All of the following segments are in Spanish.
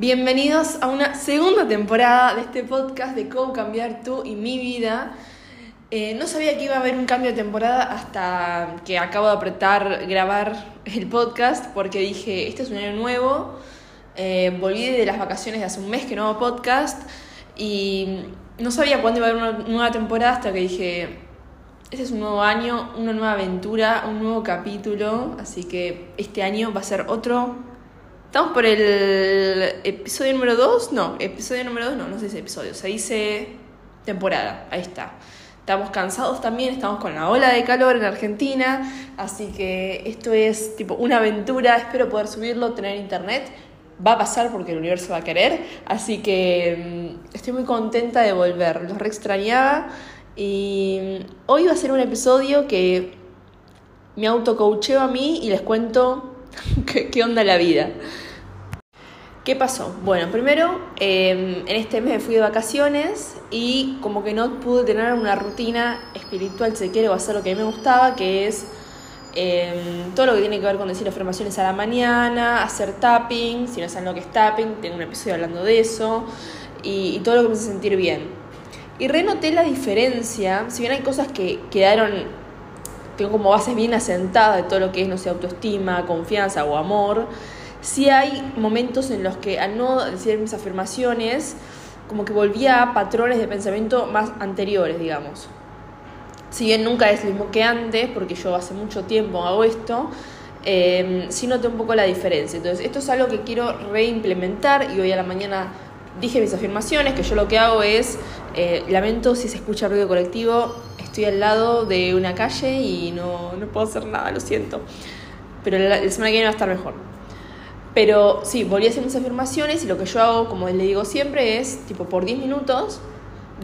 Bienvenidos a una segunda temporada de este podcast de cómo cambiar tú y mi vida. Eh, no sabía que iba a haber un cambio de temporada hasta que acabo de apretar grabar el podcast porque dije, este es un año nuevo, eh, volví de las vacaciones de hace un mes que no hago podcast y no sabía cuándo iba a haber una nueva temporada hasta que dije, este es un nuevo año, una nueva aventura, un nuevo capítulo, así que este año va a ser otro Estamos por el episodio número 2. No, episodio número 2, no, no si es episodio. Se dice temporada. Ahí está. Estamos cansados también, estamos con la ola de calor en Argentina. Así que esto es tipo una aventura. Espero poder subirlo, tener internet. Va a pasar porque el universo va a querer. Así que mm, estoy muy contenta de volver. Los re extrañaba. Y mm, hoy va a ser un episodio que me autocoacheo a mí y les cuento ¿Qué, onda la vida? ¿Qué pasó? Bueno, primero, em, en este mes me fui de vacaciones y como que no pude tener una rutina espiritual, si quiere, hacer lo que a mí me gustaba, que es em, todo lo que tiene que ver con decir afirmaciones a la mañana, hacer tapping, si no saben lo que es tapping, tengo un episodio hablando de eso, y, y todo lo que me hace sentir bien. Y renoté la diferencia, si bien hay cosas que quedaron tengo como bases bien asentadas de todo lo que es, no sé, autoestima, confianza o amor, sí hay momentos en los que al no decir mis afirmaciones, como que volvía a patrones de pensamiento más anteriores, digamos. Si bien nunca es lo mismo que antes, porque yo hace mucho tiempo hago esto, eh, sí noté un poco la diferencia. Entonces, esto es algo que quiero reimplementar y hoy a la mañana dije mis afirmaciones, que yo lo que hago es, eh, lamento si se escucha ruido colectivo, estoy al lado de una calle y no, no puedo hacer nada, lo siento. Pero la, semana que viene va a estar mejor. Pero sí, volví a hacer mis afirmaciones y lo que yo hago, como le digo siempre, es tipo por 10 minutos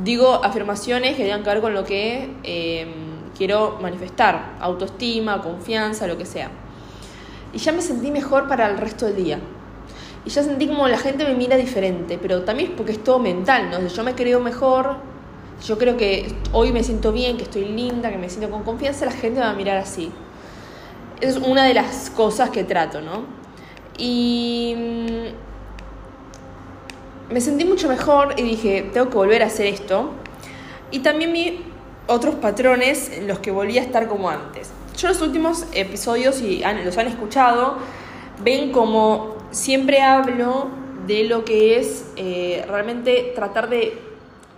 digo afirmaciones que tengan que ver con lo que em, quiero manifestar, autoestima, confianza, lo que sea. Y ya me sentí mejor para el resto del día. Y ya sentí como la gente me mira diferente, pero también es porque es todo mental, ¿no? yo me creo mejor, yo creo que hoy me siento bien, que estoy linda, que me siento con confianza, la gente va a mirar así. Es una de las cosas que trato, ¿no? Y mm, me sentí mucho mejor y dije, tengo que volver a hacer esto. Y también vi otros patrones en los que volví a estar como antes. Yo los últimos episodios, si los han escuchado, ven como siempre hablo de lo que es eh, realmente tratar de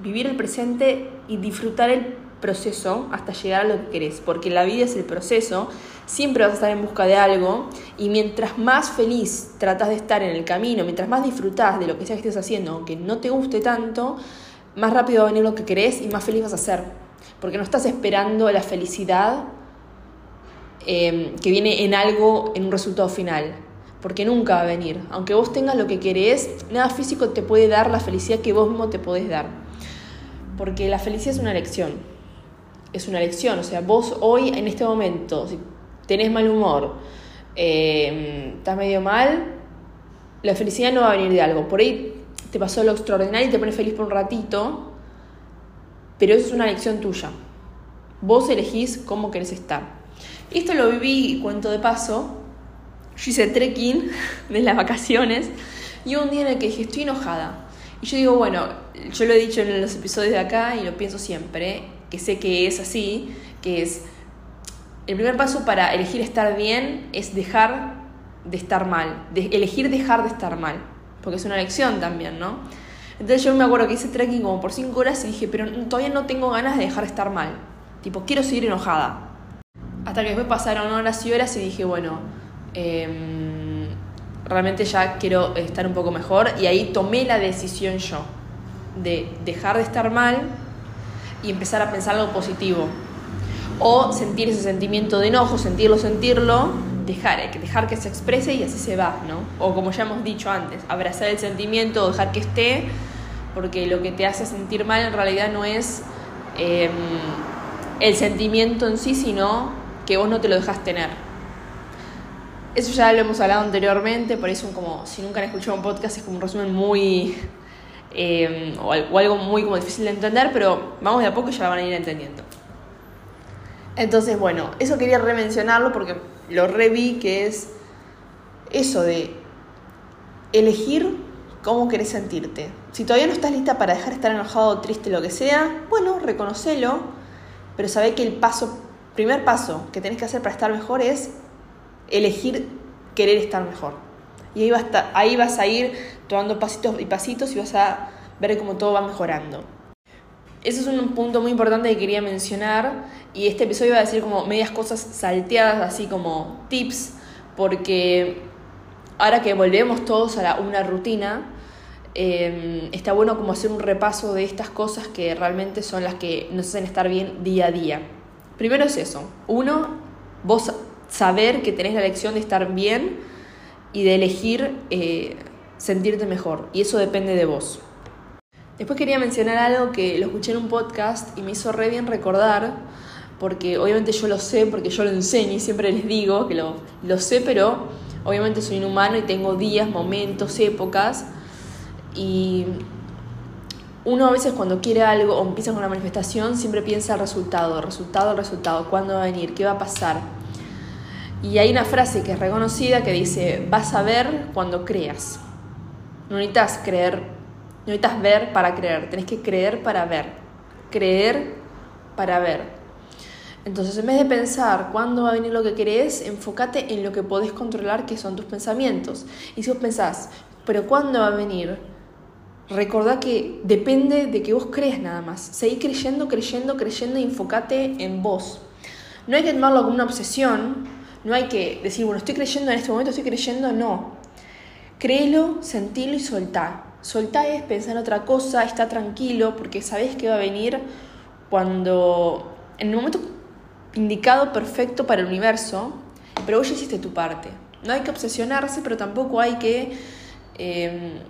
vivir el presente y disfrutar el proceso hasta llegar a lo que querés, porque la vida es el proceso, siempre vas a estar en busca de algo y mientras más feliz tratas de estar en el camino, mientras más disfrutás de lo que sea que estés haciendo, aunque no te guste tanto, más rápido va a venir lo que querés y más feliz vas a ser, porque no estás esperando la felicidad eh, que viene en algo, en un resultado final, porque nunca va a venir. Aunque vos tengas lo que querés, nada físico te puede dar la felicidad que vos mismo te podés dar porque la felicidad es una elección. Es una elección, o sea, vos hoy en este momento, si tenés mal humor, eh, estás medio mal, la felicidad no va a venir de algo. Por ahí te pasó lo extraordinario y te pones feliz por un ratito, pero eso es una elección tuya. Vos elegís cómo querés estar. Esto lo viví, cuento de paso, yo hice trekking de las vacaciones y un día en el que dije, estoy enojada y yo digo, bueno, yo lo he dicho en los episodios de acá y lo pienso siempre, que sé que es así, que es, el primer paso para elegir estar bien es dejar de estar mal, elegir dejar de estar mal, porque es una elección también, ¿no? Entonces yo me acuerdo que hice trekking como por 5 horas y dije, pero todavía no tengo ganas de dejar de estar mal, tipo, quiero seguir enojada. Hasta que después pasaron horas y horas y dije, bueno, eh, realmente ya quiero estar un poco mejor y ahí tomé la decisión yo de dejar de estar mal y empezar a pensar algo positivo. O sentir ese sentimiento de enojo, sentirlo, sentirlo, dejar, dejar que se exprese y así se va, ¿no? O como ya hemos dicho antes, abrazar el sentimiento, dejar que esté, porque lo que te hace sentir mal en realidad no es em, el sentimiento en sí, sino que vos no te lo dejas tener. Eso ya lo hemos hablado anteriormente, por eso como si nunca han escuchado un podcast es como un resumen muy... Eh, o, algo muy como difícil de entender, pero vamos de a poco y ya lo van a ir entendiendo. Entonces, bueno, eso quería remencionarlo porque lo reví que es eso de elegir cómo querés sentirte. Si todavía no estás lista para dejar de estar enojado, triste, lo que sea, bueno, reconocelo, pero sabé que el paso, primer paso que tenés que hacer para estar mejor es elegir querer estar mejor. Y ahí, vas a, ahí vas a ir tomando pasitos y pasitos y vas a ver cómo todo va mejorando. Ese es un punto muy importante que quería mencionar y este episodio va a decir como medias cosas salteadas, así como tips, porque ahora que volvemos todos a una rutina, em, está bueno como hacer un repaso de estas cosas que realmente son las que nos hacen estar bien día a día. Primero es eso, uno, vos saber que tenés la elección de estar bien y de elegir eh, sentirte mejor, y eso depende de vos. Después quería mencionar algo que lo escuché en un podcast y me hizo re bien recordar, porque obviamente yo lo sé, porque yo lo enseño y siempre les digo que lo, lo sé, pero obviamente soy un humano y tengo días, momentos, épocas. Y uno a veces cuando quiere algo o empieza con una manifestación siempre piensa el resultado, resultado, resultado, cuándo va a venir, qué va a pasar. Y hay una frase que es reconocida que dice, vas a ver cuando creas. No necesitas creer no necesitas ver para creer, tenés que creer para ver. Creer para ver. Entonces, en vez de pensar cuándo va a venir lo que querés, enfócate en lo que podés controlar, que son tus pensamientos. Y si vos pensás, pero ¿cuándo va a venir? Recordá que depende de que vos creas nada más. Seguí creyendo, creyendo, creyendo y enfócate en vos. No hay que tomarlo como una obsesión, no hay que decir, bueno, estoy creyendo en este momento, estoy creyendo, no. Créelo, sentilo y soltá. Soltá es pensar en otra cosa, está tranquilo, porque sabes que va a venir cuando, en el momento indicado perfecto para el universo, pero vos ya hiciste tu parte. No hay que obsesionarse, pero tampoco hay que em,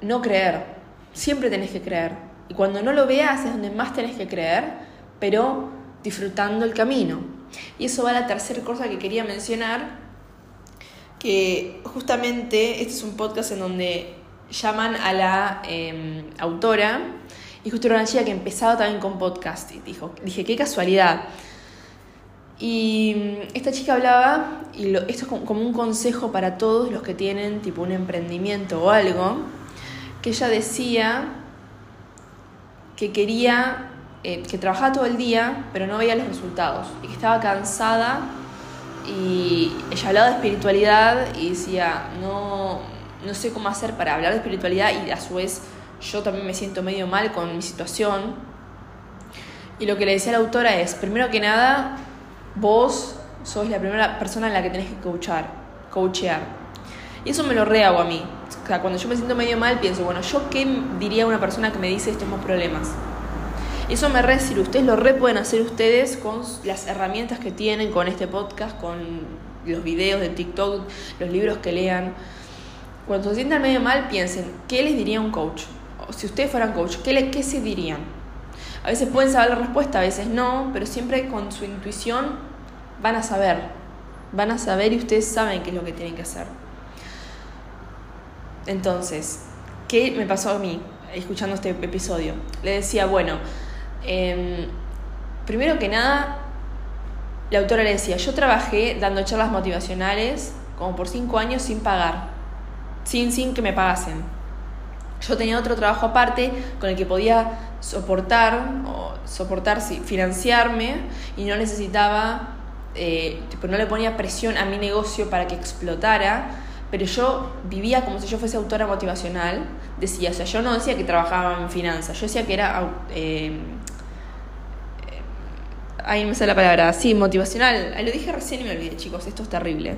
no creer. Siempre tenés que creer. Y cuando no lo veas es donde más tenés que creer, pero disfrutando el camino. Y eso va a la tercera cosa que quería mencionar, que justamente este es un podcast en donde llaman a la em, autora y justo era una chica que empezaba también con podcast y dijo, dije, qué casualidad. Y mm, esta chica hablaba, y esto es como un consejo para todos los que tienen tipo un emprendimiento o algo, que ella decía que quería, eh, que trabajaba todo el día, pero no veía los resultados, y que estaba cansada, y ella hablaba de espiritualidad y decía, no, no sé cómo hacer para hablar de espiritualidad y a su vez yo también me siento medio mal con mi situación. Y lo que le decía la autora es, primero que nada, vos sos la primera persona en la que tenés que coachar, coachear. Y eso me lo rehago a mí. O sea, cuando yo me siento medio mal, pienso, bueno, ¿yo qué diría una persona que me dice estos más problemas? Y eso me re. Ustedes lo re pueden hacer ustedes con las herramientas que tienen, con este podcast, con los videos de TikTok, los libros que lean. Cuando se sientan medio mal, piensen, ¿qué les diría un coach? O si ustedes fueran coach, ¿qué, le, ¿qué se dirían? A veces pueden saber la respuesta, a veces no, pero siempre con su intuición van a saber. Van a saber y ustedes saben qué es lo que tienen que hacer. Entonces, ¿qué me pasó a mí escuchando este episodio? Le decía, bueno, em, primero que nada, la autora le decía, yo trabajé dando charlas motivacionales como por cinco años sin pagar sin, sin que me pagasen. Yo tenía otro trabajo aparte con el que podía soportar, o soportar, financiarme y no necesitaba, eh, no le ponía presión a mi negocio para que explotara, pero yo vivía como si yo fuese autora motivacional, decía, o sea, yo no decía que trabajaba en finanzas, yo decía que era... Eh, ahí me sale la palabra, sí, motivacional. Lo dije recién y me olvidé, chicos, esto es terrible.